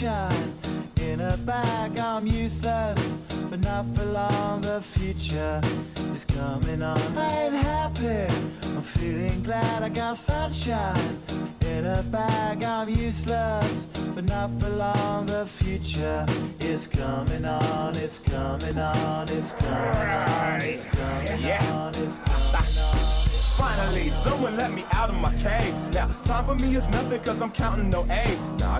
sunshine in a bag. I'm useless, but not for long. The future is coming on. I ain't happy. I'm feeling glad I got sunshine in a bag. I'm useless, but not for long. The future is coming on. It's coming on. It's coming on. It's coming Yeah. on. It's coming on. Finally, someone let me out of my cage. Now, time for me is nothing cause I'm counting no A's. Now, I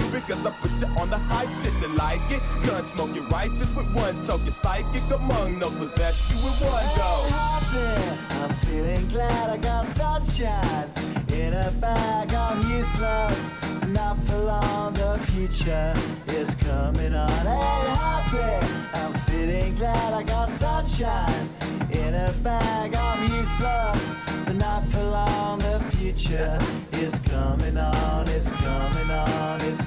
because I put you on the hype shit. You like it? Gun smoke, you righteous with one toke. Psychic among those possess you with one go. I'm feeling glad I got sunshine in a bag. I'm useless, not for long. The future is coming on. Ain't happy. I'm feeling glad I got sunshine in a bag. I'm useless, but not for long. The future is coming on. It's coming on. It's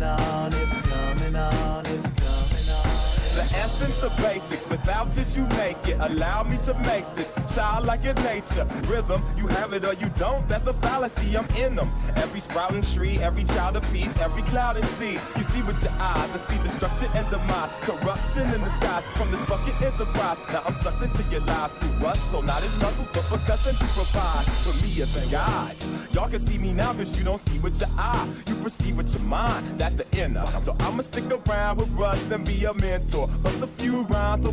coming on. It's coming on. It's coming on. The essence, the basics. Without it, you make it. Allow me to make this child like your nature. Rhythm, you have it or you don't. That's a fallacy. I'm in them. Every sprouting tree, every child of peace, every cloud and sea. You see with your eyes, I see destruction and demise. Corruption in the skies from this fucking enterprise. Now I'm sucked into your lives through rust. So not as muscles, but percussion to provide for me as a guide. Y'all can see me now cause you don't see with your eye. You perceive with your mind. That's the inner. So I'ma stick around with Russ and be a mentor. Bust a few rhymes so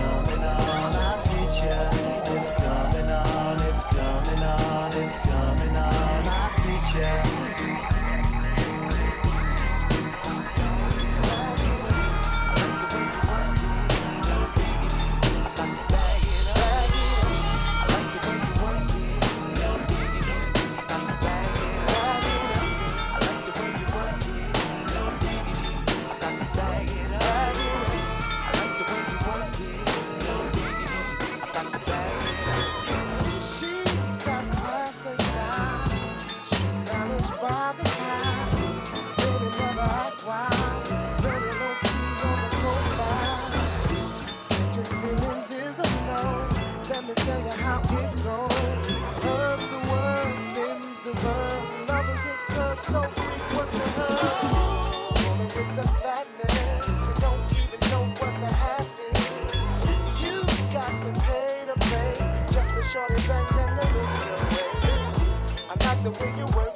You work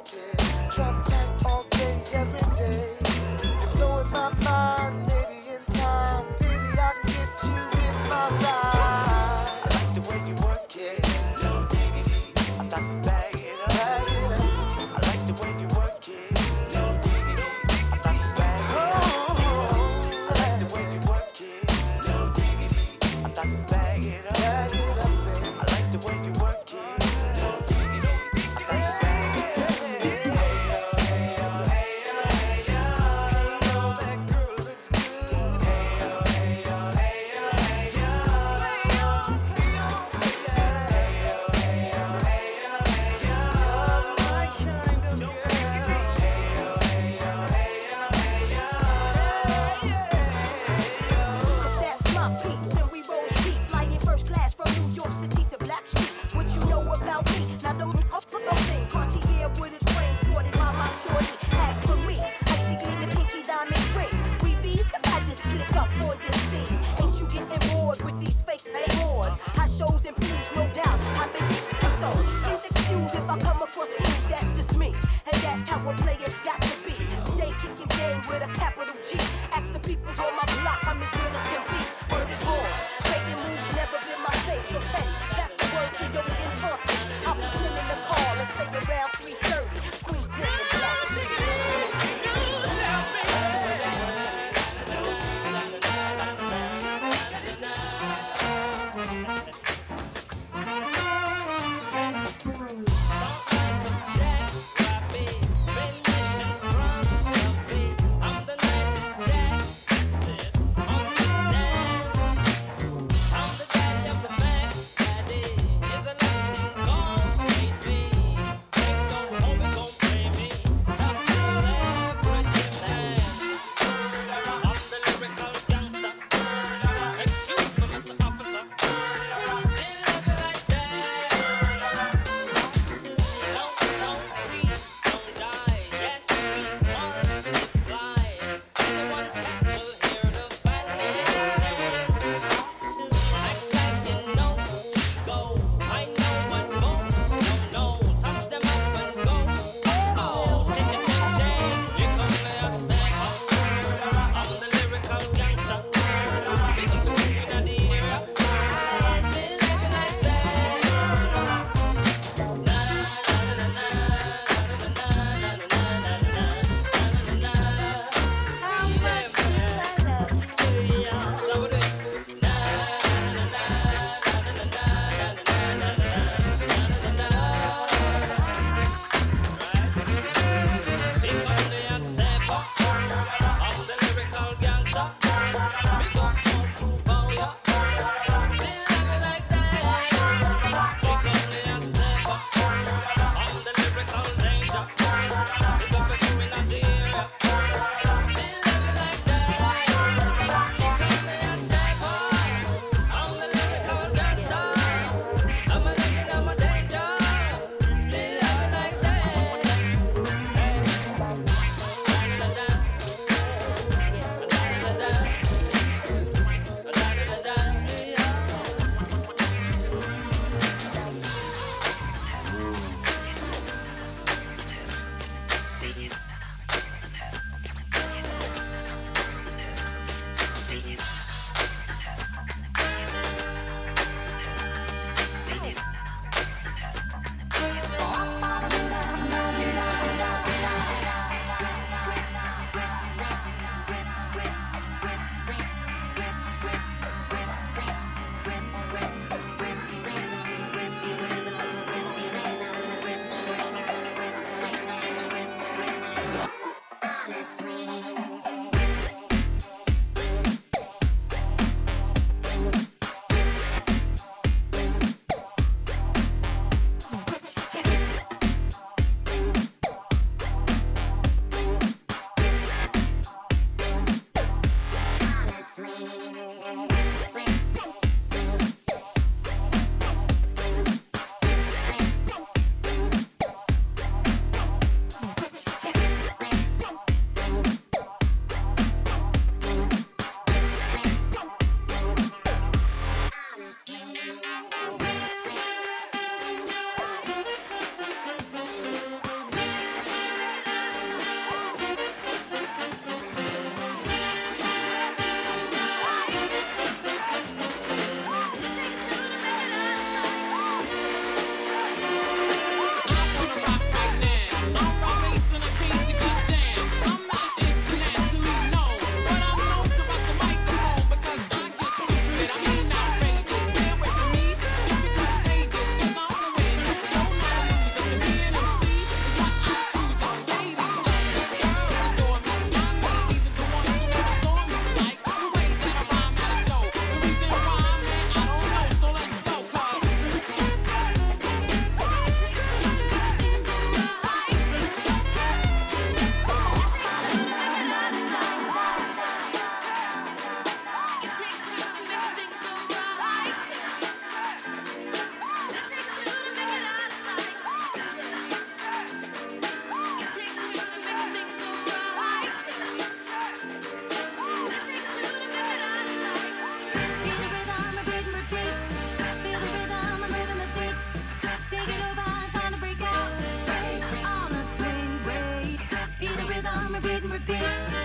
repeat.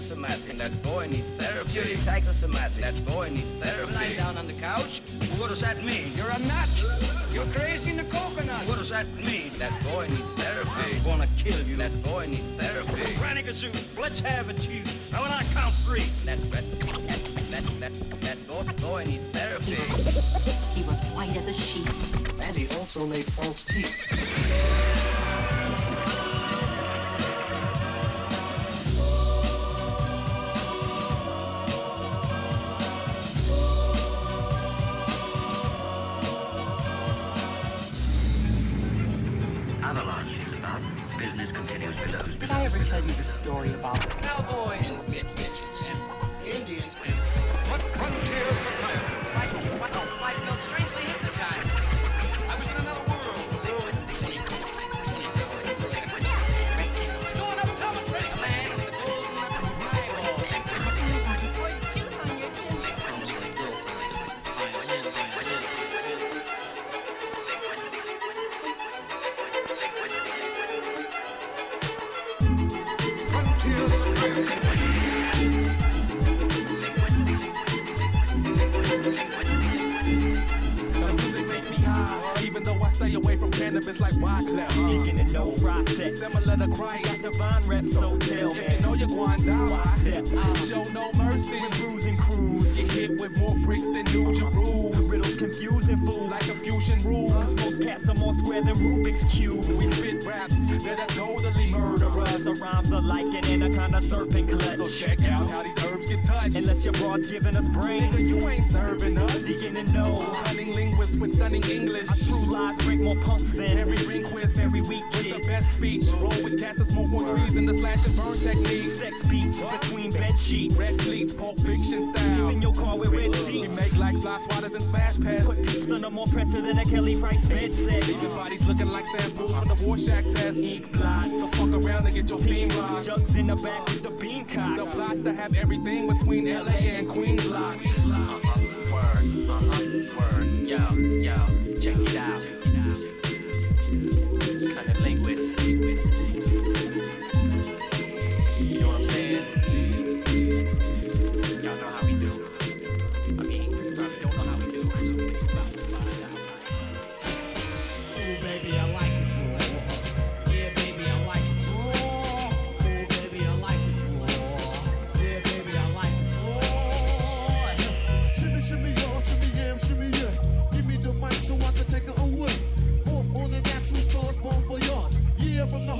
Psychosomatic. That boy needs therapy. Purely psychosomatic. That boy needs therapy. Lying down on the couch. What does that mean? You're a nut. You're crazy in the coconut. What does that mean? That boy needs therapy. I'm gonna kill you. That boy needs therapy. Granny Kazoo, let's have it, Chief. Now when I count three. That that that that that, that boy, boy needs therapy. He was white as a sheet. And he also made false teeth. Story about Cowboys. Cunning linguists with stunning English. Our true lies break more punks than Every request, Every week with the best speech. Roll with cats and smoke more trees than the slash and burn technique. sex beats between bed sheets. Red fleets, Pulp Fiction In style. your car with red We seats. make like fly swatters and smash pads. Put peeps under more pressure than a Kelly Price bed sex. Your body's looking like samples from the Rorschach test. Ink blots. So fuck around and get your team rocked. Jugs in the back with the bean The cocks. plots to have everything between LA and Queens locked. Word, uh-huh. Yo, yo, check it out.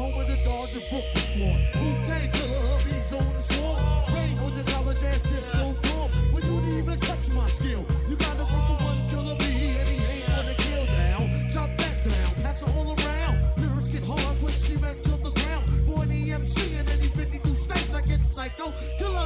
home of the Dodger Brooklyn squad. Wu-Tang killer, hubby's on the swarm. Rain on your college ass disco dorm. When you didn't even touch my skill, you gotta work the one killer bee, and he ain't gonna kill now. Chop that down, pass it all around. Lyrics get hard when she back to the ground. For an EMC in any 52 states, I get psycho. Killer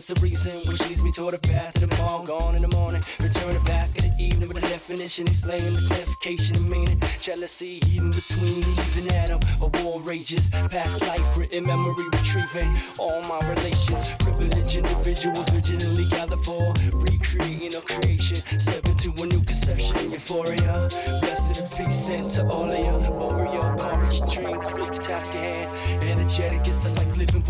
sense of reason, which leads me toward a path that I'm gone in the morning. Returning back in the evening with a definition, explaining the clarification of meaning. Jealousy, even between Eve and Adam, a war rages. Past life, written memory, retrieving all my relations. Privilege individuals vigilantly gather for recreating a creation. Step into a new conception, euphoria. Blessed and peace into all of you. Warrior, courage, dream, quick to task at hand. Energetic, it's just like living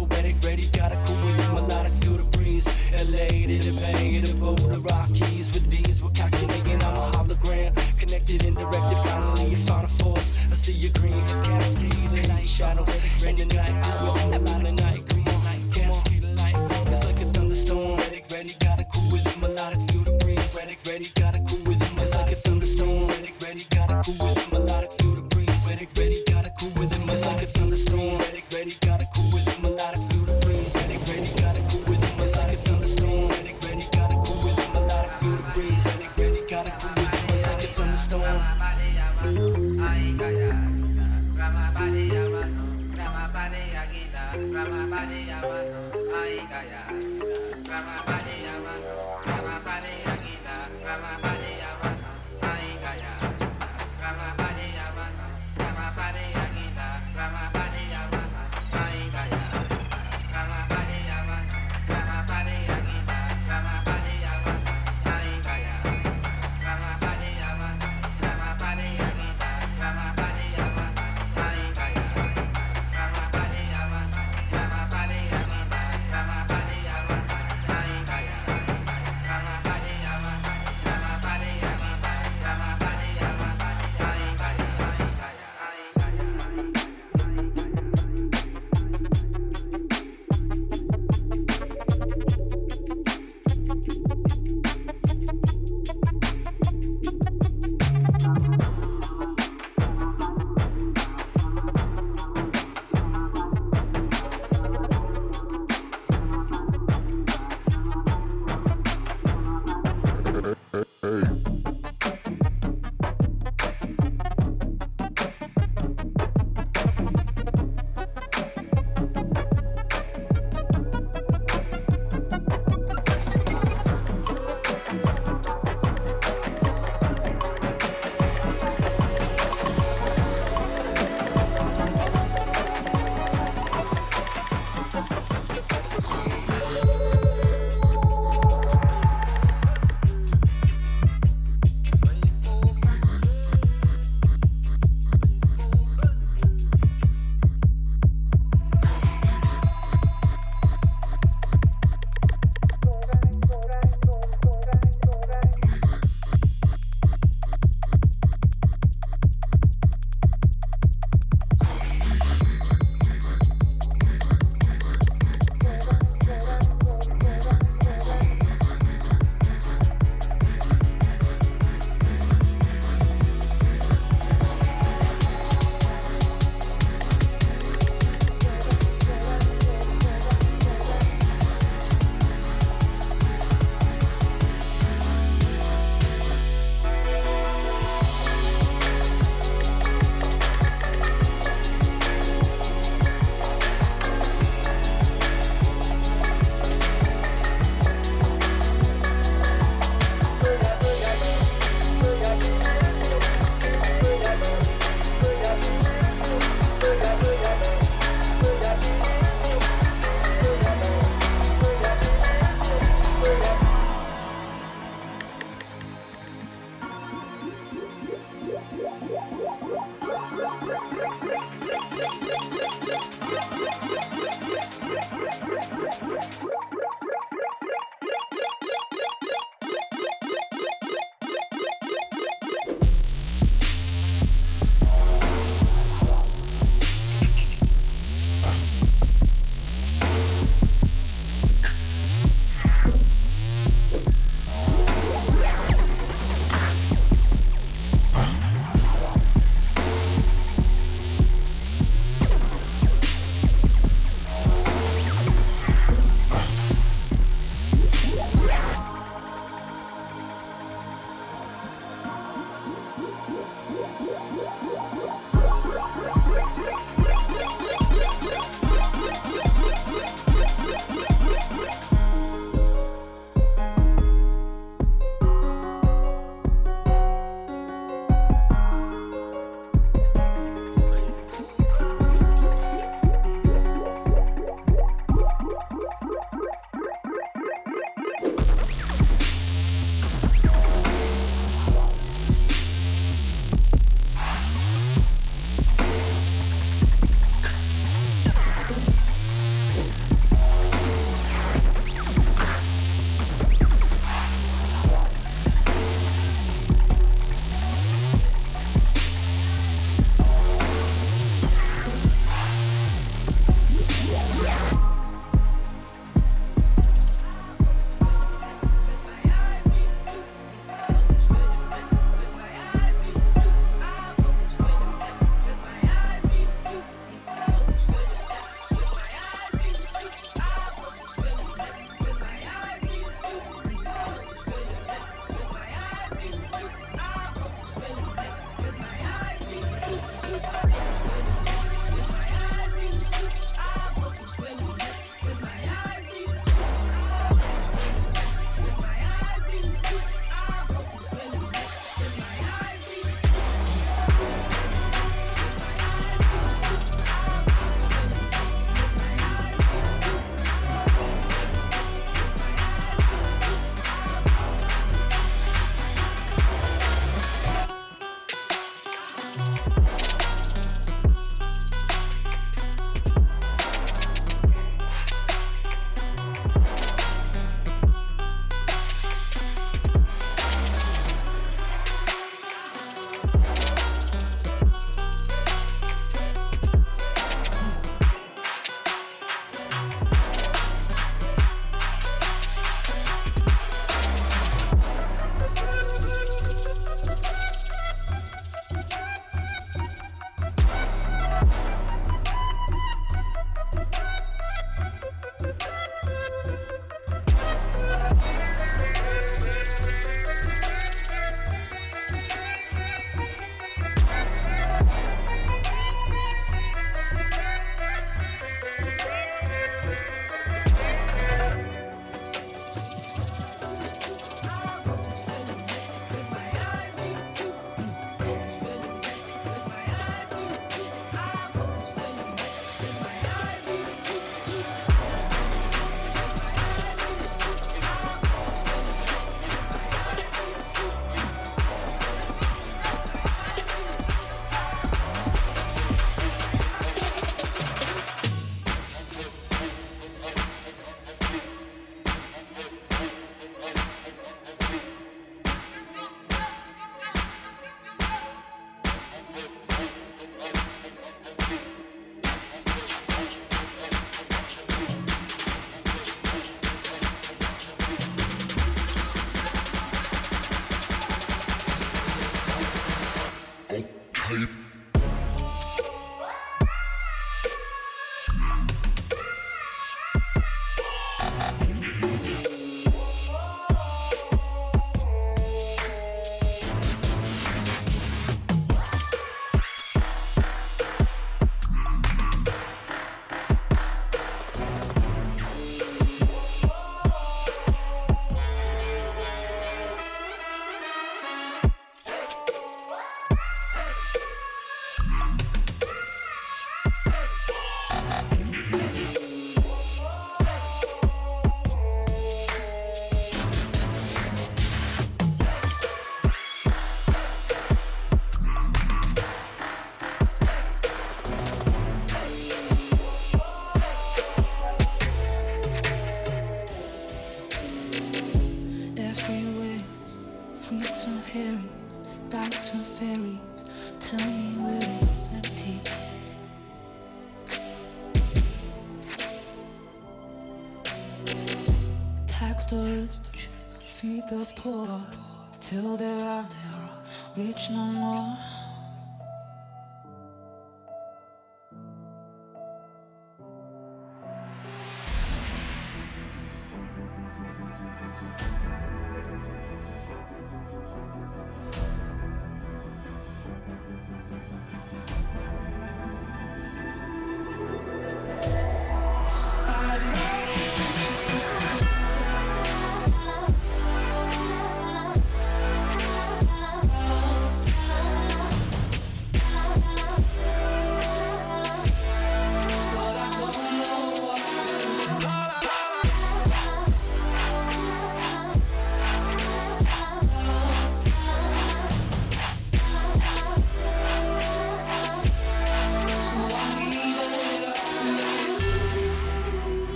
Rich no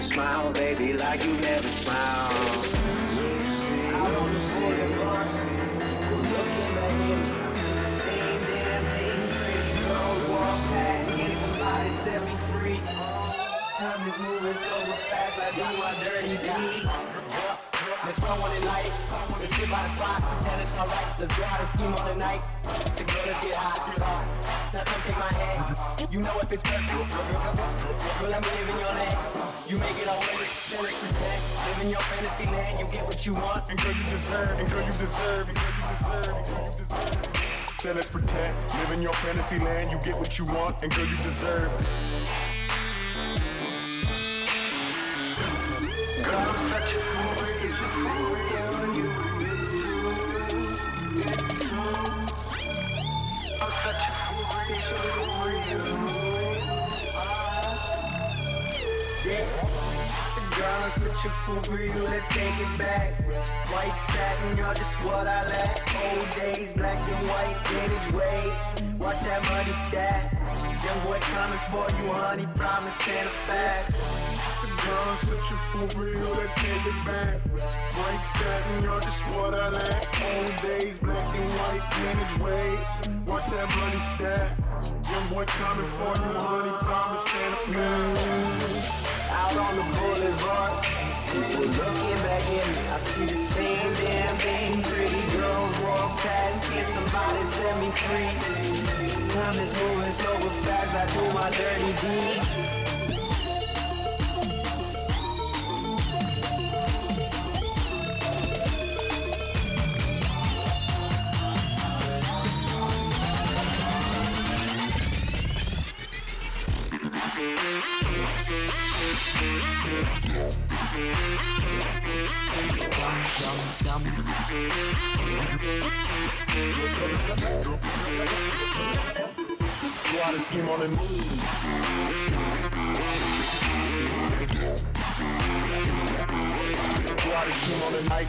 you smile, baby, like you never smiled. Out on the looking in, same damn thing. Girls walk past, somebody set me free? Time is moving so fast, I do my dirty. Let's roll one tonight. Let's sit by the fire, pretend it's alright. Let's go out and scheme on the night. Get hot. Now come take my hand. You know if it's perfect. Girl, I'm living your land. You make it all work. Then let's pretend. Live in your fantasy land. You get what you want, and girl, you deserve. And girl, you deserve. And girl, you deserve. And girl, you pretend. Live in your fantasy land. You get what you want, and girl, you deserve. Girl, such a for let's take it back. White satin, you're just what I lack. Old days, black and white, vintage ways. Watch that money stack. Young boy coming for you, honey, promise and a fact. Girl, such a for you. Let's take it back. White satin, you're just what I lack. Old days, black and white, vintage ways. Watch that money stack. Young boy coming for you, honey, promise and a fact. Out on the boulevard, people looking back at me. I see the same damn thing. Pretty girls walk past, can somebody set me free? Time is moving so fast, I do my dirty deeds. Out and scheme on the move. Out and scheme on the night.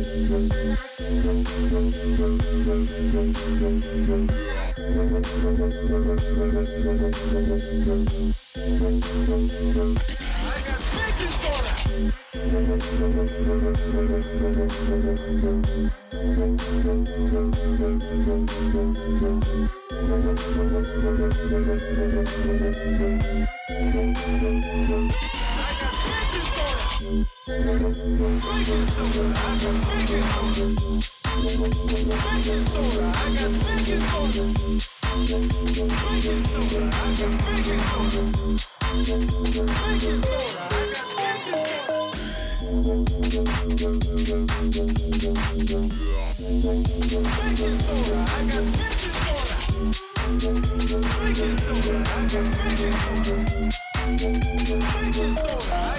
I'm gonna go to the next one. I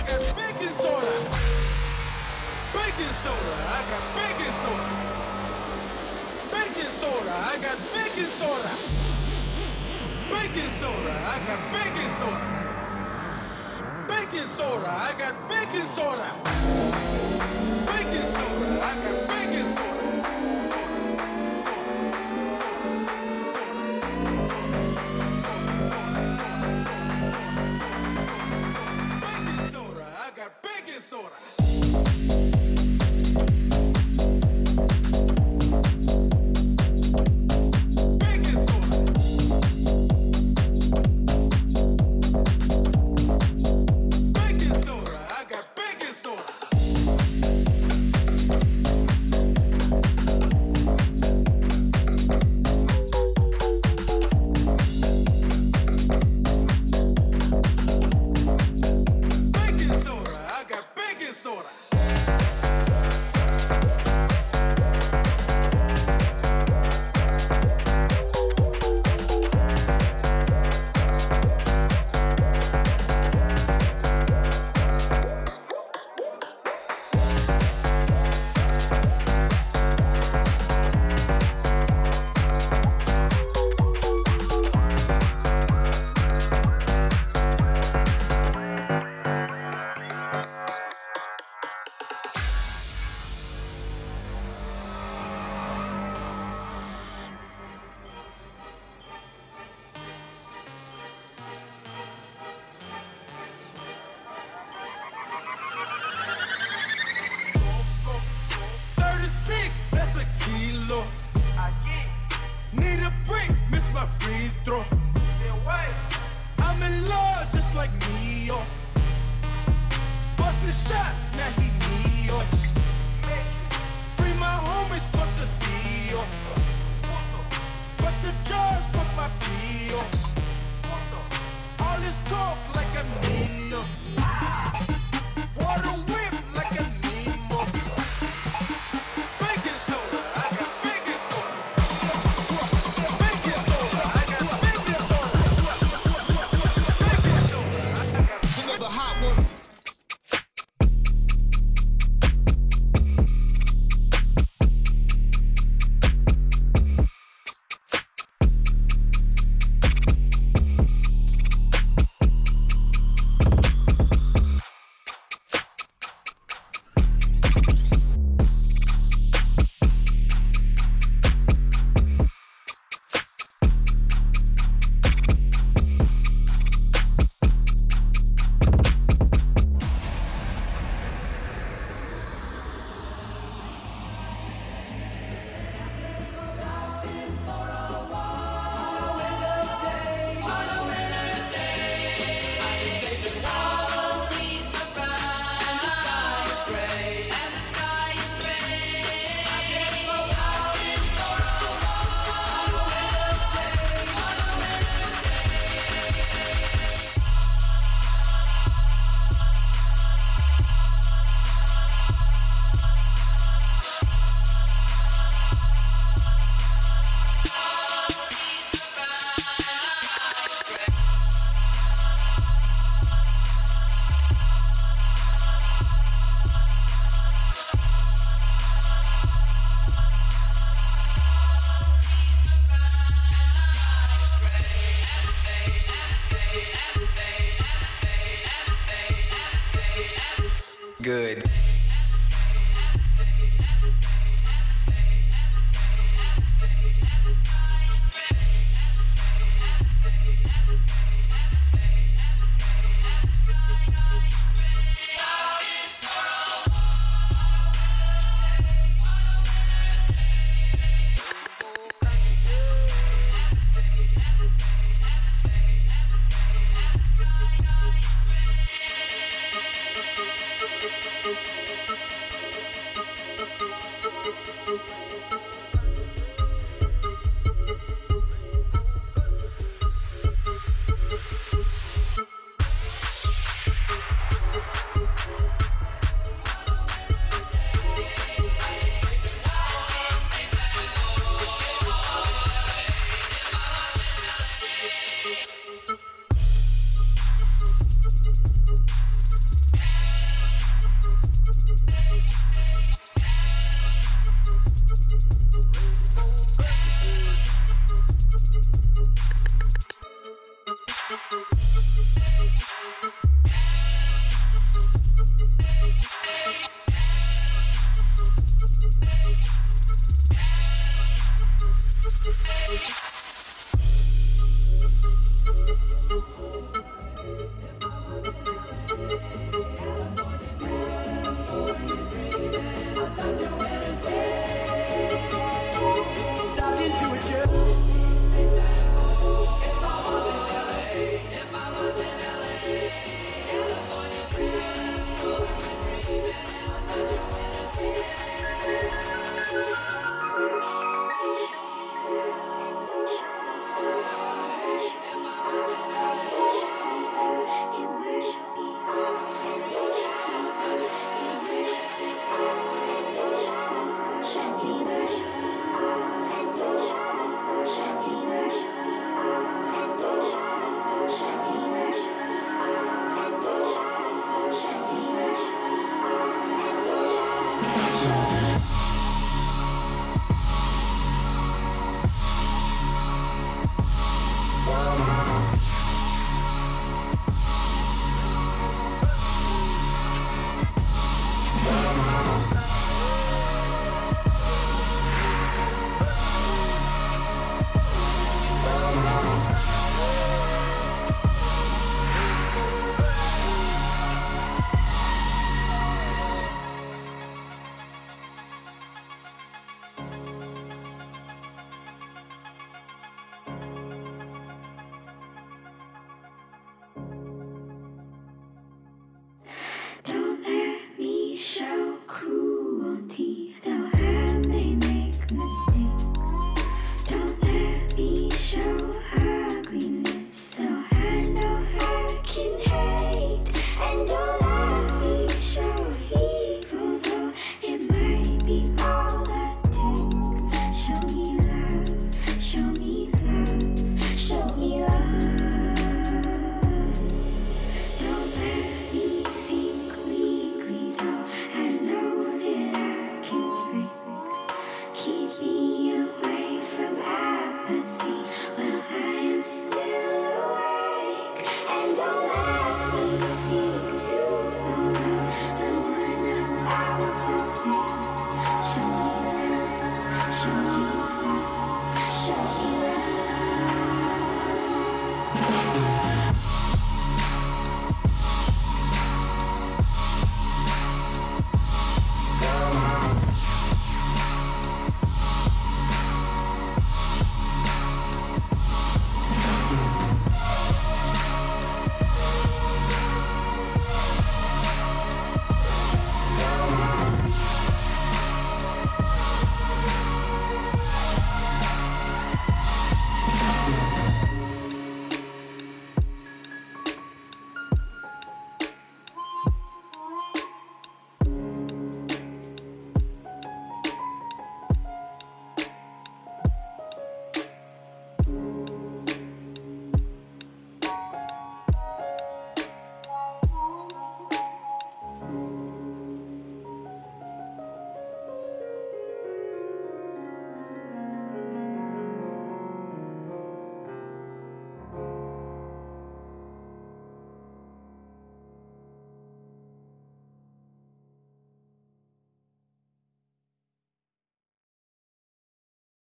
got Baking soda, I got baking soda. Baking soda, I got baking soda. Baking soda, I got baking soda. Baking soda, I got baking soda. Baking soda, I got baking soda. Baking soda, I got baking soda.